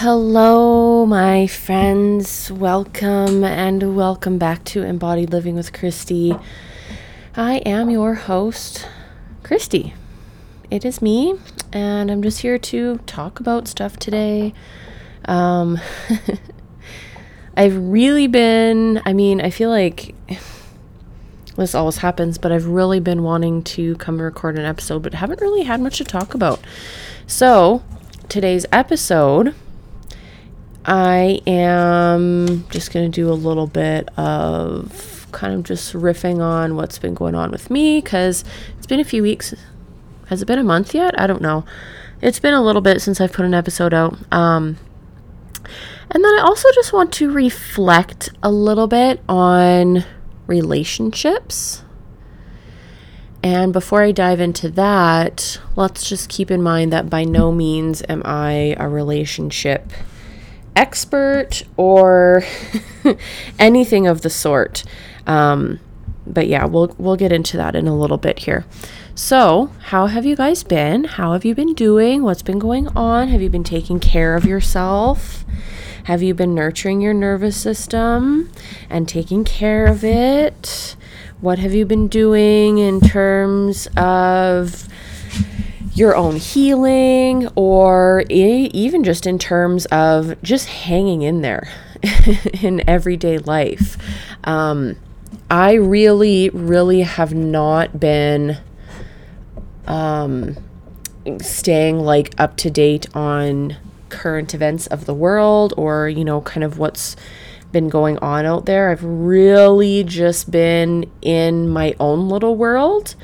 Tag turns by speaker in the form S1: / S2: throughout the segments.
S1: Hello, my friends. Welcome and welcome back to Embodied Living with Christy. I am your host, Christy. It is me, and I'm just here to talk about stuff today. Um, I've really been, I mean, I feel like this always happens, but I've really been wanting to come record an episode, but haven't really had much to talk about. So, today's episode I am just going to do a little bit of kind of just riffing on what's been going on with me because it's been a few weeks. Has it been a month yet? I don't know. It's been a little bit since I've put an episode out. Um, and then I also just want to reflect a little bit on relationships. And before I dive into that, let's just keep in mind that by no means am I a relationship expert or anything of the sort. Um, but yeah, we'll we'll get into that in a little bit here. So, how have you guys been? How have you been doing? What's been going on? Have you been taking care of yourself? Have you been nurturing your nervous system and taking care of it? What have you been doing in terms of your own healing or even just in terms of just hanging in there in everyday life. Um, I really, really have not been um, staying like up to date on current events of the world or, you know, kind of what's been going on out there. I've really just been in my own little world.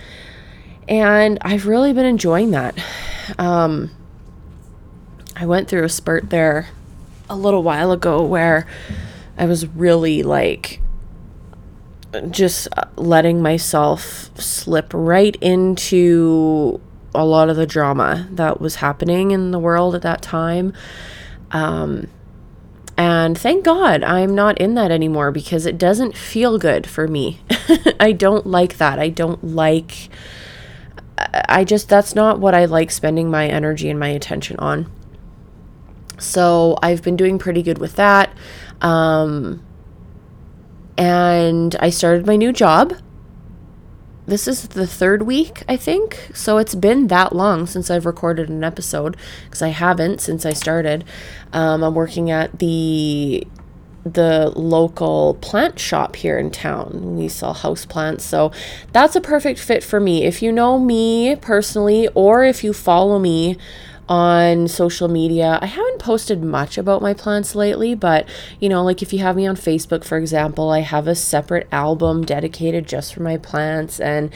S1: And I've really been enjoying that. Um, I went through a spurt there a little while ago where I was really like just letting myself slip right into a lot of the drama that was happening in the world at that time. Um, and thank God I'm not in that anymore because it doesn't feel good for me. I don't like that. I don't like I just, that's not what I like spending my energy and my attention on. So I've been doing pretty good with that. Um, and I started my new job. This is the third week, I think. So it's been that long since I've recorded an episode because I haven't since I started. Um, I'm working at the the local plant shop here in town. We sell house plants. So that's a perfect fit for me. If you know me personally, or if you follow me on social media, I haven't posted much about my plants lately, but you know, like if you have me on Facebook, for example, I have a separate album dedicated just for my plants and,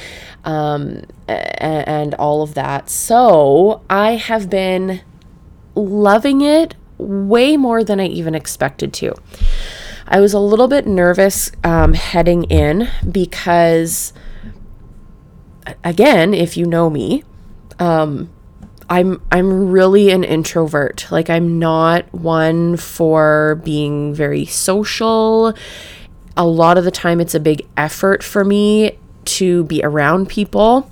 S1: um, and all of that. So I have been loving it way more than I even expected to. I was a little bit nervous um, heading in because, again, if you know me, um, I'm I'm really an introvert. Like I'm not one for being very social. A lot of the time it's a big effort for me to be around people.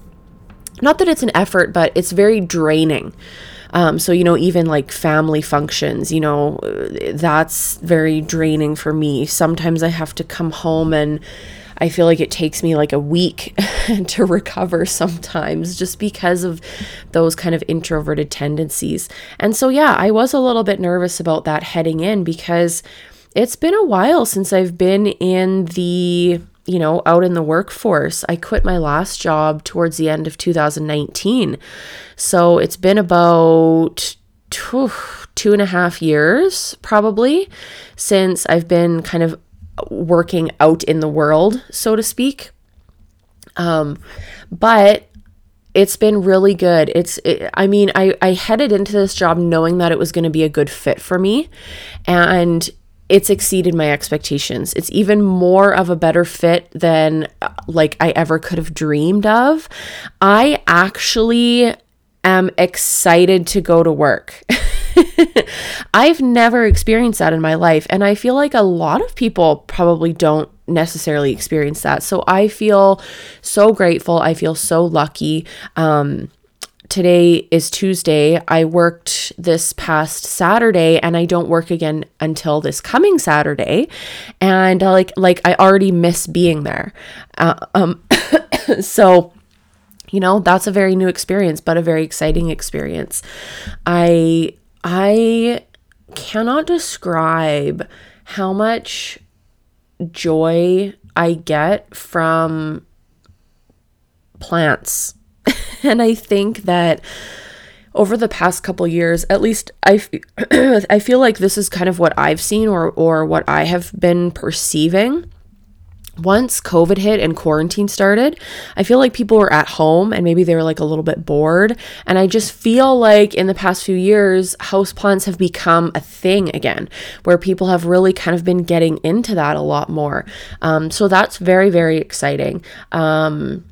S1: Not that it's an effort, but it's very draining. Um, so, you know, even like family functions, you know, that's very draining for me. Sometimes I have to come home and I feel like it takes me like a week to recover sometimes just because of those kind of introverted tendencies. And so, yeah, I was a little bit nervous about that heading in because it's been a while since I've been in the you know, out in the workforce. I quit my last job towards the end of 2019. So it's been about two, two and a half years probably since I've been kind of working out in the world, so to speak. Um, but it's been really good. It's, it, I mean, I, I headed into this job knowing that it was going to be a good fit for me. And it's exceeded my expectations. It's even more of a better fit than uh, like I ever could have dreamed of. I actually am excited to go to work. I've never experienced that in my life and I feel like a lot of people probably don't necessarily experience that. So I feel so grateful. I feel so lucky. Um today is Tuesday. I worked this past Saturday and I don't work again until this coming Saturday. And uh, like like I already miss being there. Uh, um so you know, that's a very new experience, but a very exciting experience. I I cannot describe how much joy I get from plants. and I think that over the past couple years, at least I, I feel like this is kind of what I've seen or, or what I have been perceiving once COVID hit and quarantine started, I feel like people were at home and maybe they were like a little bit bored. And I just feel like in the past few years, houseplants have become a thing again, where people have really kind of been getting into that a lot more. Um, so that's very, very exciting. Um,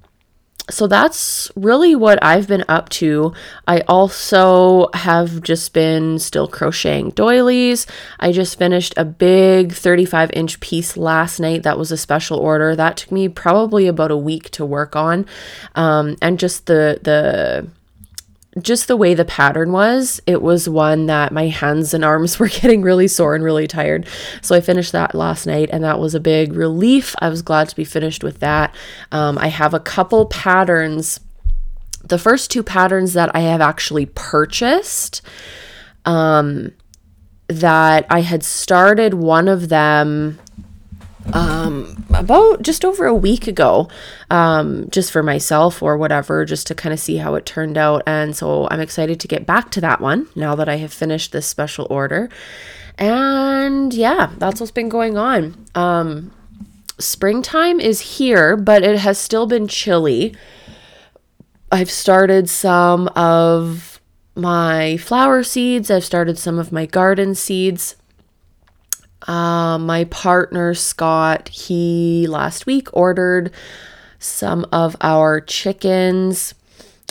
S1: so that's really what I've been up to. I also have just been still crocheting doilies. I just finished a big 35 inch piece last night that was a special order. That took me probably about a week to work on. Um, and just the, the, just the way the pattern was, it was one that my hands and arms were getting really sore and really tired. So I finished that last night, and that was a big relief. I was glad to be finished with that. Um, I have a couple patterns. The first two patterns that I have actually purchased, um, that I had started one of them um, about just over a week ago, um, just for myself or whatever, just to kind of see how it turned out. And so I'm excited to get back to that one now that I have finished this special order. And yeah, that's what's been going on. Um, springtime is here, but it has still been chilly. I've started some of my flower seeds, I've started some of my garden seeds. Uh, my partner Scott, he last week ordered some of our chickens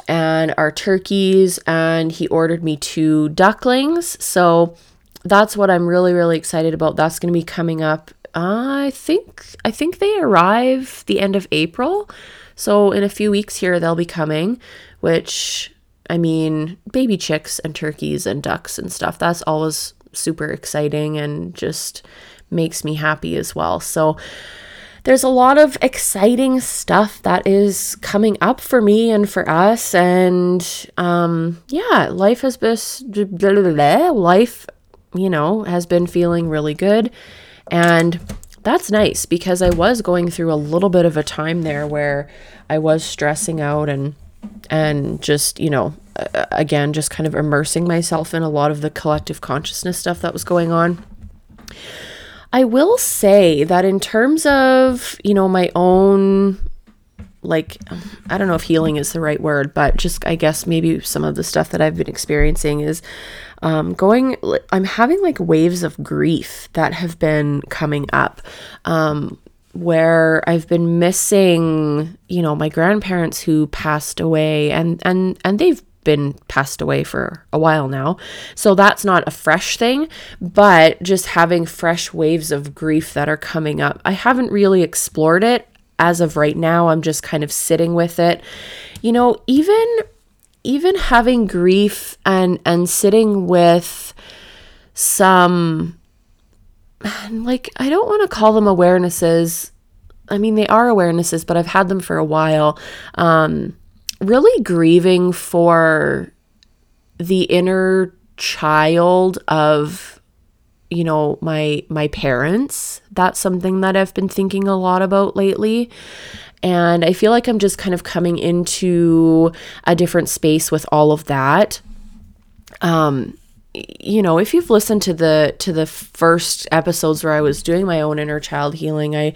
S1: and our turkeys, and he ordered me two ducklings. So that's what I'm really, really excited about. That's going to be coming up. I think I think they arrive the end of April. So in a few weeks here they'll be coming, which I mean, baby chicks and turkeys and ducks and stuff. That's always super exciting and just makes me happy as well. So there's a lot of exciting stuff that is coming up for me and for us and um yeah, life has been life, you know, has been feeling really good and that's nice because I was going through a little bit of a time there where I was stressing out and and just, you know, again, just kind of immersing myself in a lot of the collective consciousness stuff that was going on. I will say that in terms of, you know, my own like I don't know if healing is the right word, but just I guess maybe some of the stuff that I've been experiencing is um, going. I'm having like waves of grief that have been coming up, um, where I've been missing, you know, my grandparents who passed away, and and and they've been passed away for a while now. So that's not a fresh thing, but just having fresh waves of grief that are coming up. I haven't really explored it as of right now. I'm just kind of sitting with it. You know, even even having grief and and sitting with some like I don't want to call them awarenesses. I mean, they are awarenesses, but I've had them for a while. Um really grieving for the inner child of you know my my parents that's something that i've been thinking a lot about lately and i feel like i'm just kind of coming into a different space with all of that um you know if you've listened to the to the first episodes where i was doing my own inner child healing i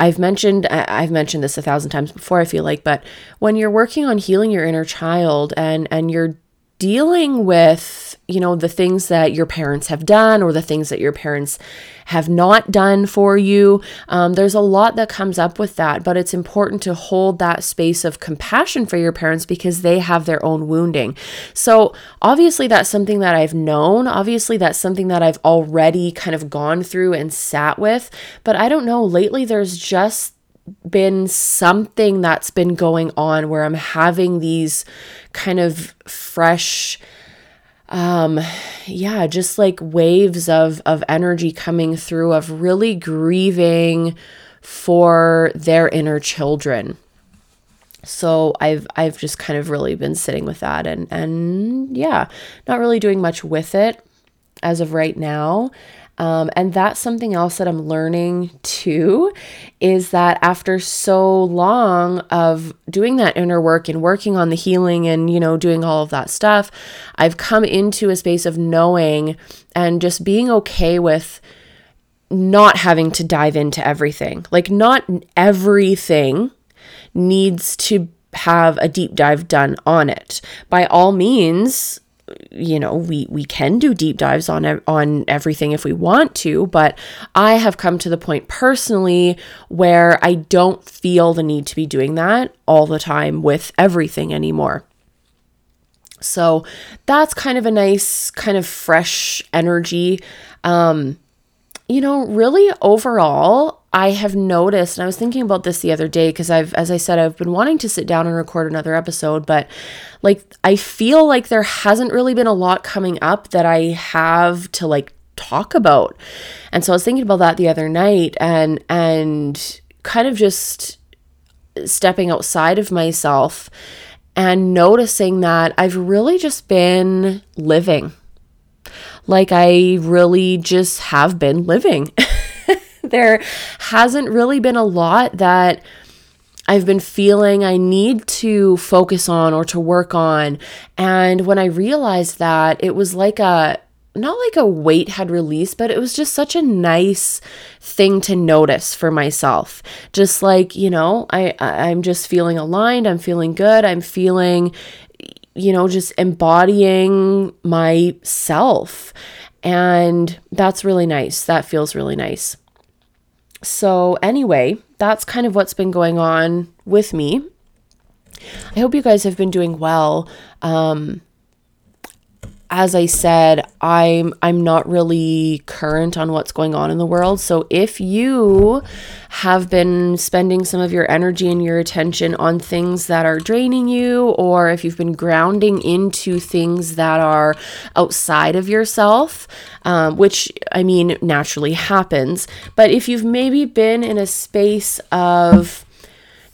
S1: I've mentioned I've mentioned this a thousand times before I feel like but when you're working on healing your inner child and and you're dealing with, you know, the things that your parents have done or the things that your parents have not done for you. Um, there's a lot that comes up with that, but it's important to hold that space of compassion for your parents because they have their own wounding. So, obviously, that's something that I've known. Obviously, that's something that I've already kind of gone through and sat with. But I don't know, lately, there's just been something that's been going on where I'm having these kind of fresh um yeah just like waves of of energy coming through of really grieving for their inner children. So i've i've just kind of really been sitting with that and and yeah not really doing much with it as of right now um, and that's something else that I'm learning too is that after so long of doing that inner work and working on the healing and, you know, doing all of that stuff, I've come into a space of knowing and just being okay with not having to dive into everything. Like, not everything needs to have a deep dive done on it. By all means, you know we we can do deep dives on on everything if we want to but i have come to the point personally where i don't feel the need to be doing that all the time with everything anymore. So that's kind of a nice kind of fresh energy. Um you know really overall I have noticed, and I was thinking about this the other day because I've, as I said, I've been wanting to sit down and record another episode, but like I feel like there hasn't really been a lot coming up that I have to like talk about. And so I was thinking about that the other night and, and kind of just stepping outside of myself and noticing that I've really just been living. Like I really just have been living. there hasn't really been a lot that I've been feeling I need to focus on or to work on. And when I realized that, it was like a not like a weight had released, but it was just such a nice thing to notice for myself. Just like, you know, I I'm just feeling aligned, I'm feeling good, I'm feeling you know, just embodying myself. And that's really nice. That feels really nice. So, anyway, that's kind of what's been going on with me. I hope you guys have been doing well. Um, as I said, I'm I'm not really current on what's going on in the world. So if you have been spending some of your energy and your attention on things that are draining you or if you've been grounding into things that are outside of yourself, um, which I mean naturally happens, but if you've maybe been in a space of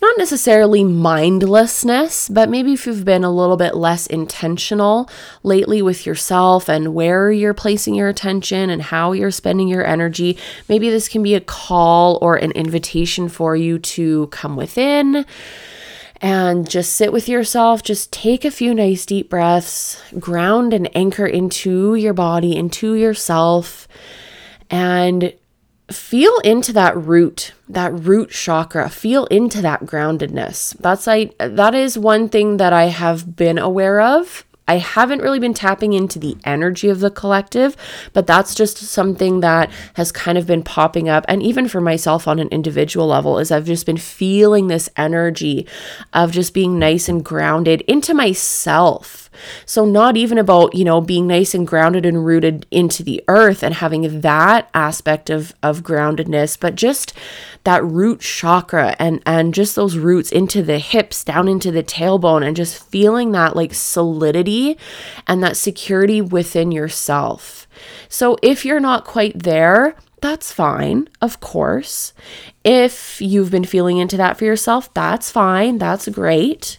S1: not necessarily mindlessness, but maybe if you've been a little bit less intentional lately with yourself and where you're placing your attention and how you're spending your energy, maybe this can be a call or an invitation for you to come within and just sit with yourself. Just take a few nice deep breaths, ground and anchor into your body, into yourself, and feel into that root that root chakra feel into that groundedness. That's like that is one thing that i have been aware of I haven't really been tapping into the energy of the collective, but that's just something that has kind of been popping up. And even for myself on an individual level, is I've just been feeling this energy of just being nice and grounded into myself so, not even about, you know, being nice and grounded and rooted into the earth and having that aspect of, of groundedness, but just that root chakra and, and just those roots into the hips, down into the tailbone, and just feeling that like solidity and that security within yourself. So, if you're not quite there, that's fine, of course. If you've been feeling into that for yourself, that's fine, that's great.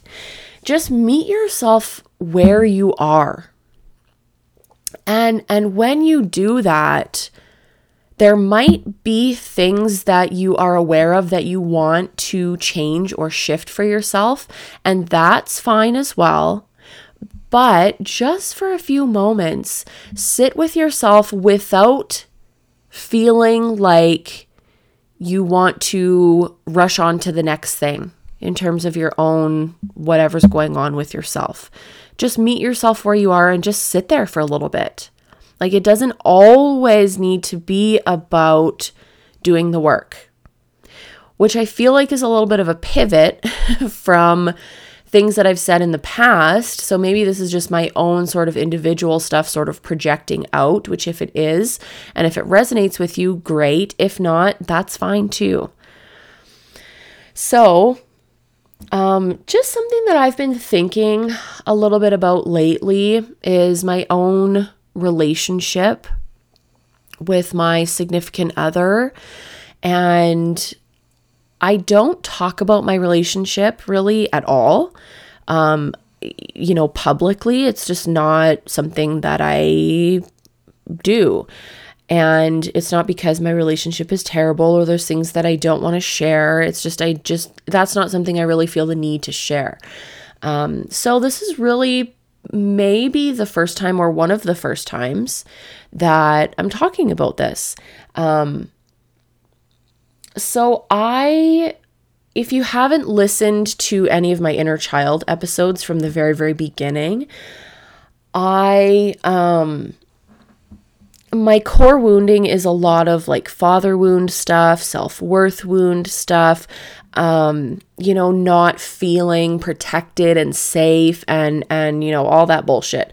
S1: Just meet yourself where you are. And and when you do that, there might be things that you are aware of that you want to change or shift for yourself, and that's fine as well. But just for a few moments, sit with yourself without feeling like you want to rush on to the next thing in terms of your own whatever's going on with yourself. Just meet yourself where you are and just sit there for a little bit. Like it doesn't always need to be about doing the work, which I feel like is a little bit of a pivot from things that I've said in the past. So maybe this is just my own sort of individual stuff, sort of projecting out, which if it is, and if it resonates with you, great. If not, that's fine too. So, um, just something that I've been thinking a little bit about lately is my own relationship with my significant other. And I don't talk about my relationship really at all. Um, you know, publicly, it's just not something that I do. And it's not because my relationship is terrible or there's things that I don't want to share. It's just, I just, that's not something I really feel the need to share. Um, so this is really maybe the first time or one of the first times that I'm talking about this. Um, so I if you haven't listened to any of my inner child episodes from the very very beginning, I um my core wounding is a lot of like father wound stuff, self worth wound stuff, um, you know, not feeling protected and safe and, and, you know, all that bullshit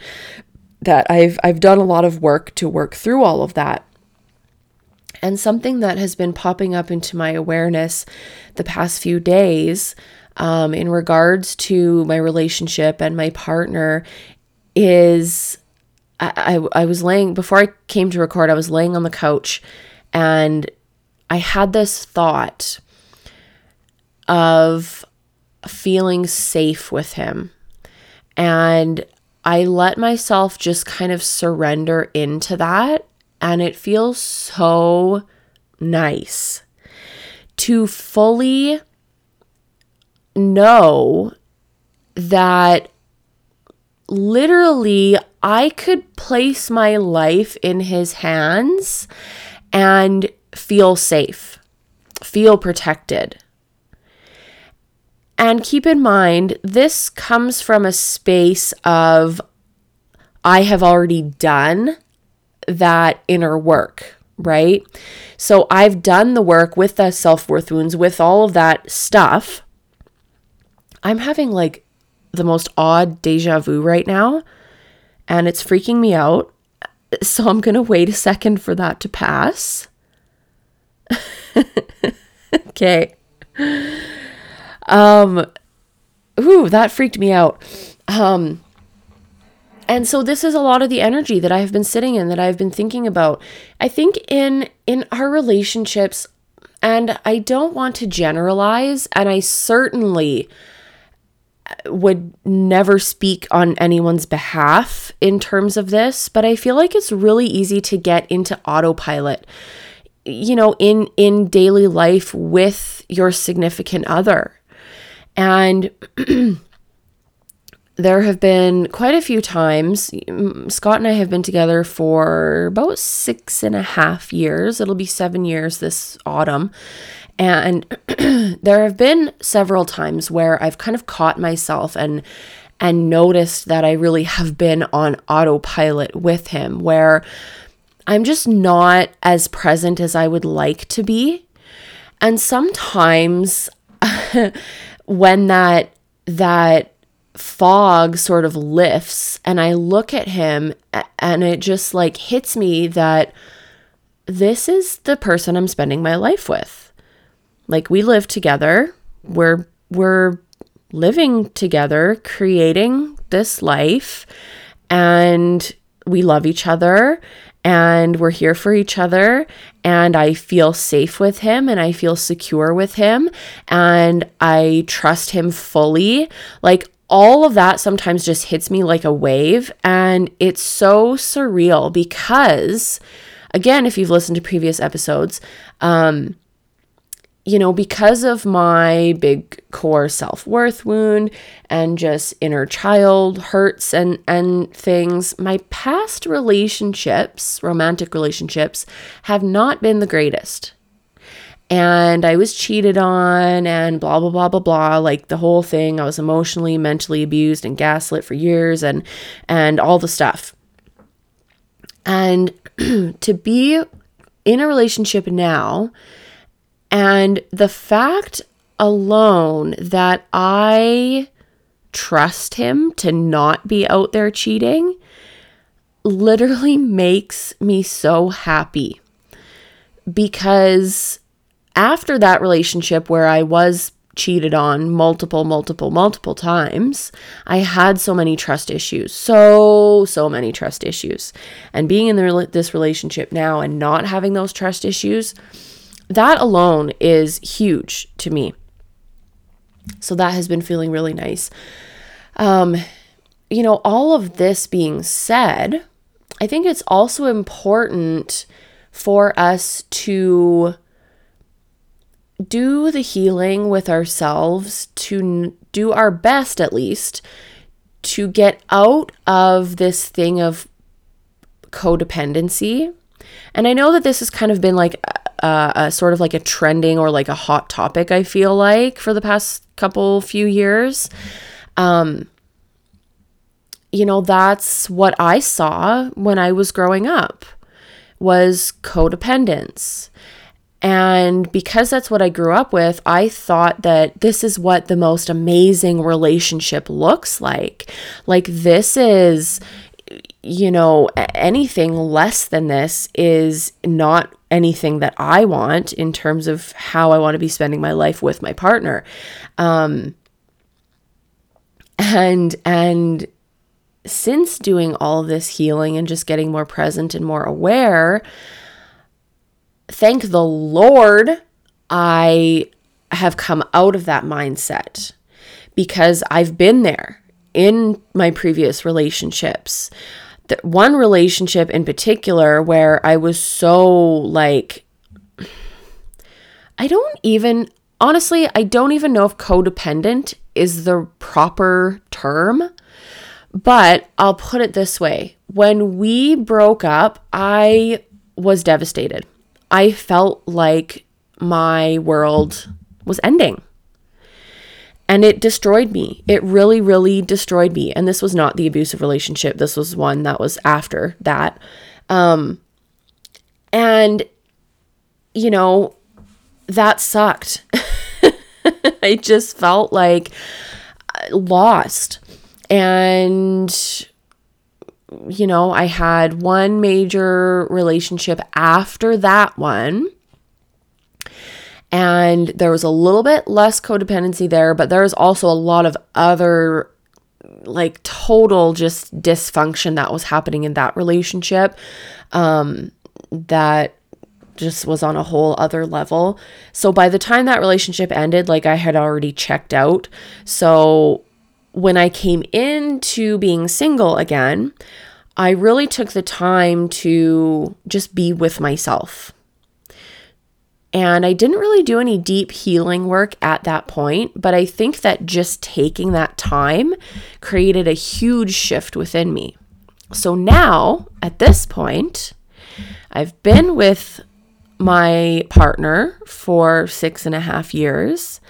S1: that I've, I've done a lot of work to work through all of that. And something that has been popping up into my awareness the past few days um, in regards to my relationship and my partner is I, I, I was laying, before I came to record, I was laying on the couch and I had this thought of feeling safe with him. And I let myself just kind of surrender into that. And it feels so nice to fully know that literally I could place my life in his hands and feel safe, feel protected. And keep in mind, this comes from a space of I have already done that inner work, right? So I've done the work with the self worth wounds, with all of that stuff. I'm having like the most odd deja vu right now and it's freaking me out. So I'm going to wait a second for that to pass. okay. Um ooh, that freaked me out. Um and so this is a lot of the energy that I've been sitting in that I've been thinking about. I think in in our relationships and I don't want to generalize and I certainly would never speak on anyone's behalf in terms of this, but I feel like it's really easy to get into autopilot you know in in daily life with your significant other. And there have been quite a few times. Scott and I have been together for about six and a half years. It'll be seven years this autumn. And there have been several times where I've kind of caught myself and and noticed that I really have been on autopilot with him where I'm just not as present as I would like to be. And sometimes when that that fog sort of lifts and I look at him and it just like hits me that this is the person I'm spending my life with like we live together. We're we're living together, creating this life and we love each other and we're here for each other and I feel safe with him and I feel secure with him and I trust him fully. Like all of that sometimes just hits me like a wave and it's so surreal because again if you've listened to previous episodes um you know, because of my big core self-worth wound and just inner child hurts and and things, my past relationships, romantic relationships have not been the greatest. And I was cheated on and blah blah blah blah blah, like the whole thing. I was emotionally, mentally abused and gaslit for years and and all the stuff. And to be in a relationship now, and the fact alone that I trust him to not be out there cheating literally makes me so happy. Because after that relationship where I was cheated on multiple, multiple, multiple times, I had so many trust issues. So, so many trust issues. And being in the, this relationship now and not having those trust issues, that alone is huge to me. So, that has been feeling really nice. Um, you know, all of this being said, I think it's also important for us to do the healing with ourselves, to do our best at least to get out of this thing of codependency. And I know that this has kind of been like a, a, sort of like a trending or like a hot topic, I feel like, for the past couple few years. Um, you know, that's what I saw when I was growing up was codependence. And because that's what I grew up with, I thought that this is what the most amazing relationship looks like. Like, this is, you know, anything less than this is not anything that I want in terms of how I want to be spending my life with my partner. Um, and, and, since doing all this healing and just getting more present and more aware, thank the Lord, I have come out of that mindset because I've been there in my previous relationships. One relationship in particular where I was so like, I don't even, honestly, I don't even know if codependent is the proper term but I'll put it this way when we broke up, I was devastated. I felt like my world was ending. And it destroyed me. It really, really destroyed me. And this was not the abusive relationship. This was one that was after that. Um, and, you know, that sucked. I just felt like lost. And, you know, I had one major relationship after that one. And there was a little bit less codependency there, but there was also a lot of other, like, total just dysfunction that was happening in that relationship um, that just was on a whole other level. So by the time that relationship ended, like, I had already checked out. So when I came into being single again, I really took the time to just be with myself. And I didn't really do any deep healing work at that point, but I think that just taking that time created a huge shift within me. So now, at this point, I've been with my partner for six and a half years.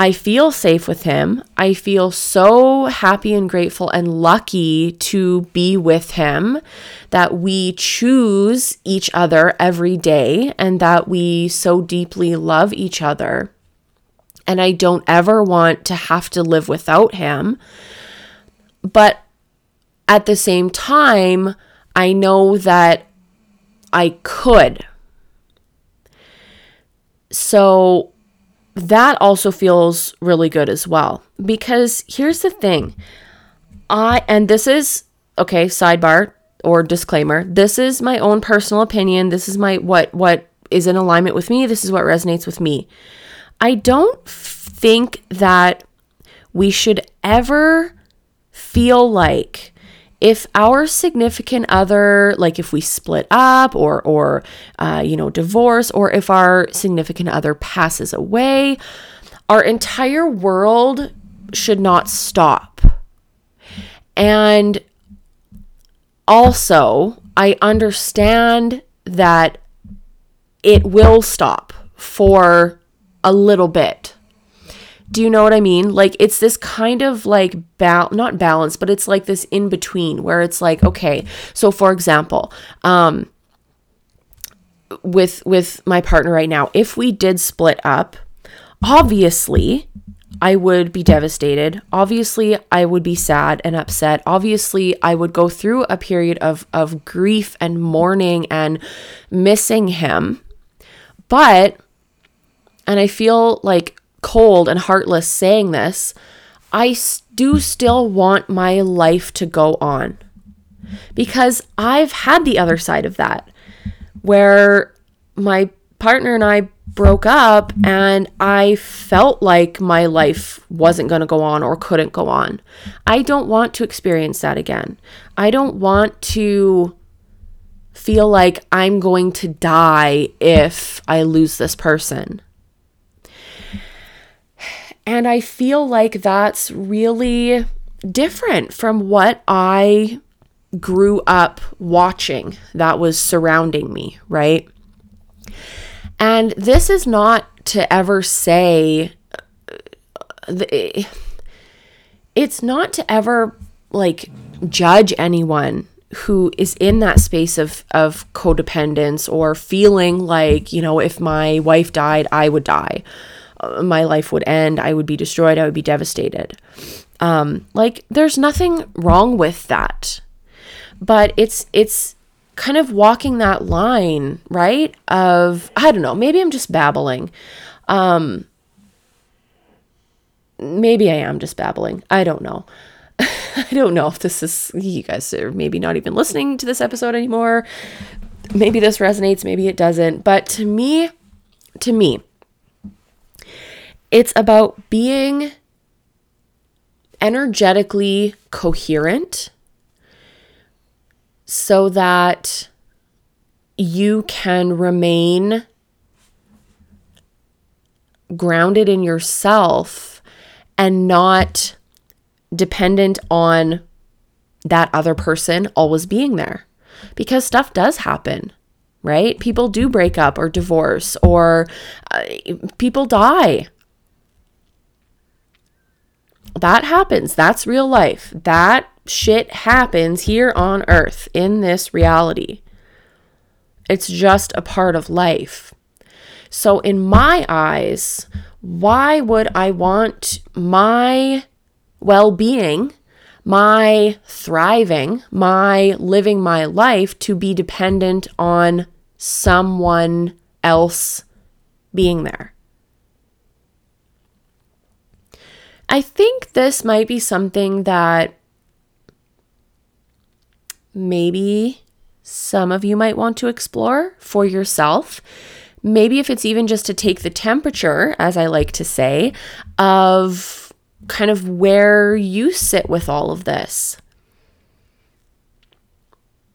S1: I feel safe with him. I feel so happy and grateful and lucky to be with him that we choose each other every day and that we so deeply love each other. And I don't ever want to have to live without him. But at the same time, I know that I could. So that also feels really good as well. Because here's the thing I, and this is, okay, sidebar or disclaimer, this is my own personal opinion. This is my, what, what is in alignment with me. This is what resonates with me. I don't think that we should ever feel like if our significant other like if we split up or or uh, you know divorce or if our significant other passes away our entire world should not stop. And also i understand that it will stop for a little bit do you know what I mean? Like it's this kind of like ba- not balance, but it's like this in between where it's like okay, so for example, um with with my partner right now, if we did split up, obviously I would be devastated. Obviously, I would be sad and upset. Obviously, I would go through a period of of grief and mourning and missing him. But and I feel like cold and heartless saying this, I do still want my life to go on because I've had the other side of that where my partner and I broke up and I felt like my life wasn't going to go on or couldn't go on. I don't want to experience that again. I don't want to feel like I'm going to die if I lose this person. And I feel like that's really different from what I grew up watching that was surrounding me, right? And this is not to ever say, it's not to ever like judge anyone who is in that space of of codependence or feeling like you know if my wife died i would die uh, my life would end i would be destroyed i would be devastated um like there's nothing wrong with that but it's it's kind of walking that line, right? Of I don't know, maybe I'm just babbling. Um maybe I am just babbling. I don't know. I don't know if this is you guys are maybe not even listening to this episode anymore. Maybe this resonates, maybe it doesn't, but to me to me it's about being energetically coherent so that you can remain grounded in yourself and not dependent on that other person always being there. Because stuff does happen, right? People do break up or divorce or uh, people die. That happens. That's real life. That shit happens here on earth in this reality. It's just a part of life. So, in my eyes, why would I want my well being, my thriving, my living my life to be dependent on someone else being there? I think this might be something that maybe some of you might want to explore for yourself. Maybe if it's even just to take the temperature, as I like to say, of kind of where you sit with all of this.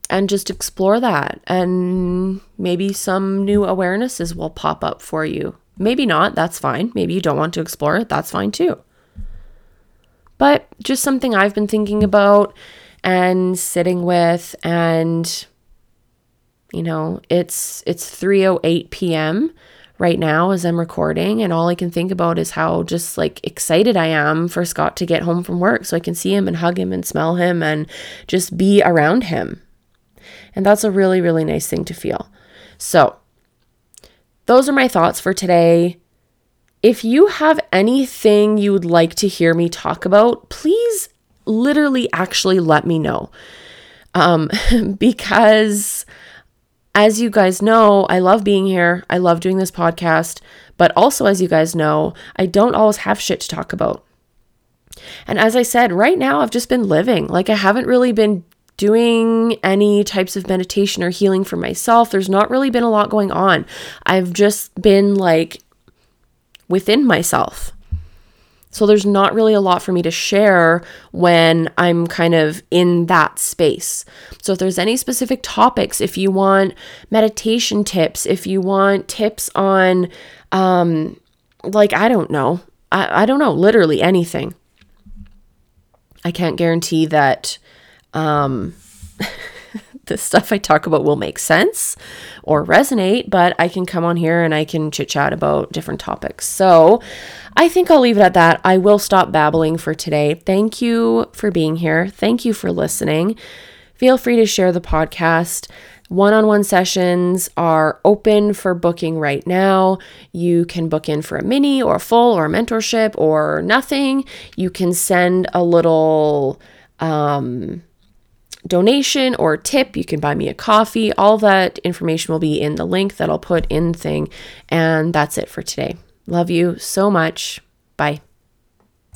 S1: And just explore that. And maybe some new awarenesses will pop up for you. Maybe not, that's fine. Maybe you don't want to explore it, that's fine too. But just something I've been thinking about and sitting with and you know it's it's 3:08 p.m. right now as I'm recording and all I can think about is how just like excited I am for Scott to get home from work so I can see him and hug him and smell him and just be around him. And that's a really really nice thing to feel. So, those are my thoughts for today. If you have anything you would like to hear me talk about, please literally actually let me know. Um, because as you guys know, I love being here. I love doing this podcast. But also, as you guys know, I don't always have shit to talk about. And as I said, right now, I've just been living. Like, I haven't really been doing any types of meditation or healing for myself. There's not really been a lot going on. I've just been like within myself. So there's not really a lot for me to share when I'm kind of in that space. So if there's any specific topics, if you want meditation tips, if you want tips on, um, like, I don't know, I, I don't know, literally anything. I can't guarantee that, um, the stuff I talk about will make sense or resonate, but I can come on here and I can chit chat about different topics. So I think I'll leave it at that. I will stop babbling for today. Thank you for being here. Thank you for listening. Feel free to share the podcast. One on one sessions are open for booking right now. You can book in for a mini or a full or a mentorship or nothing. You can send a little um, donation or tip. You can buy me a coffee. All that information will be in the link that I'll put in thing. And that's it for today. Love you so much. Bye.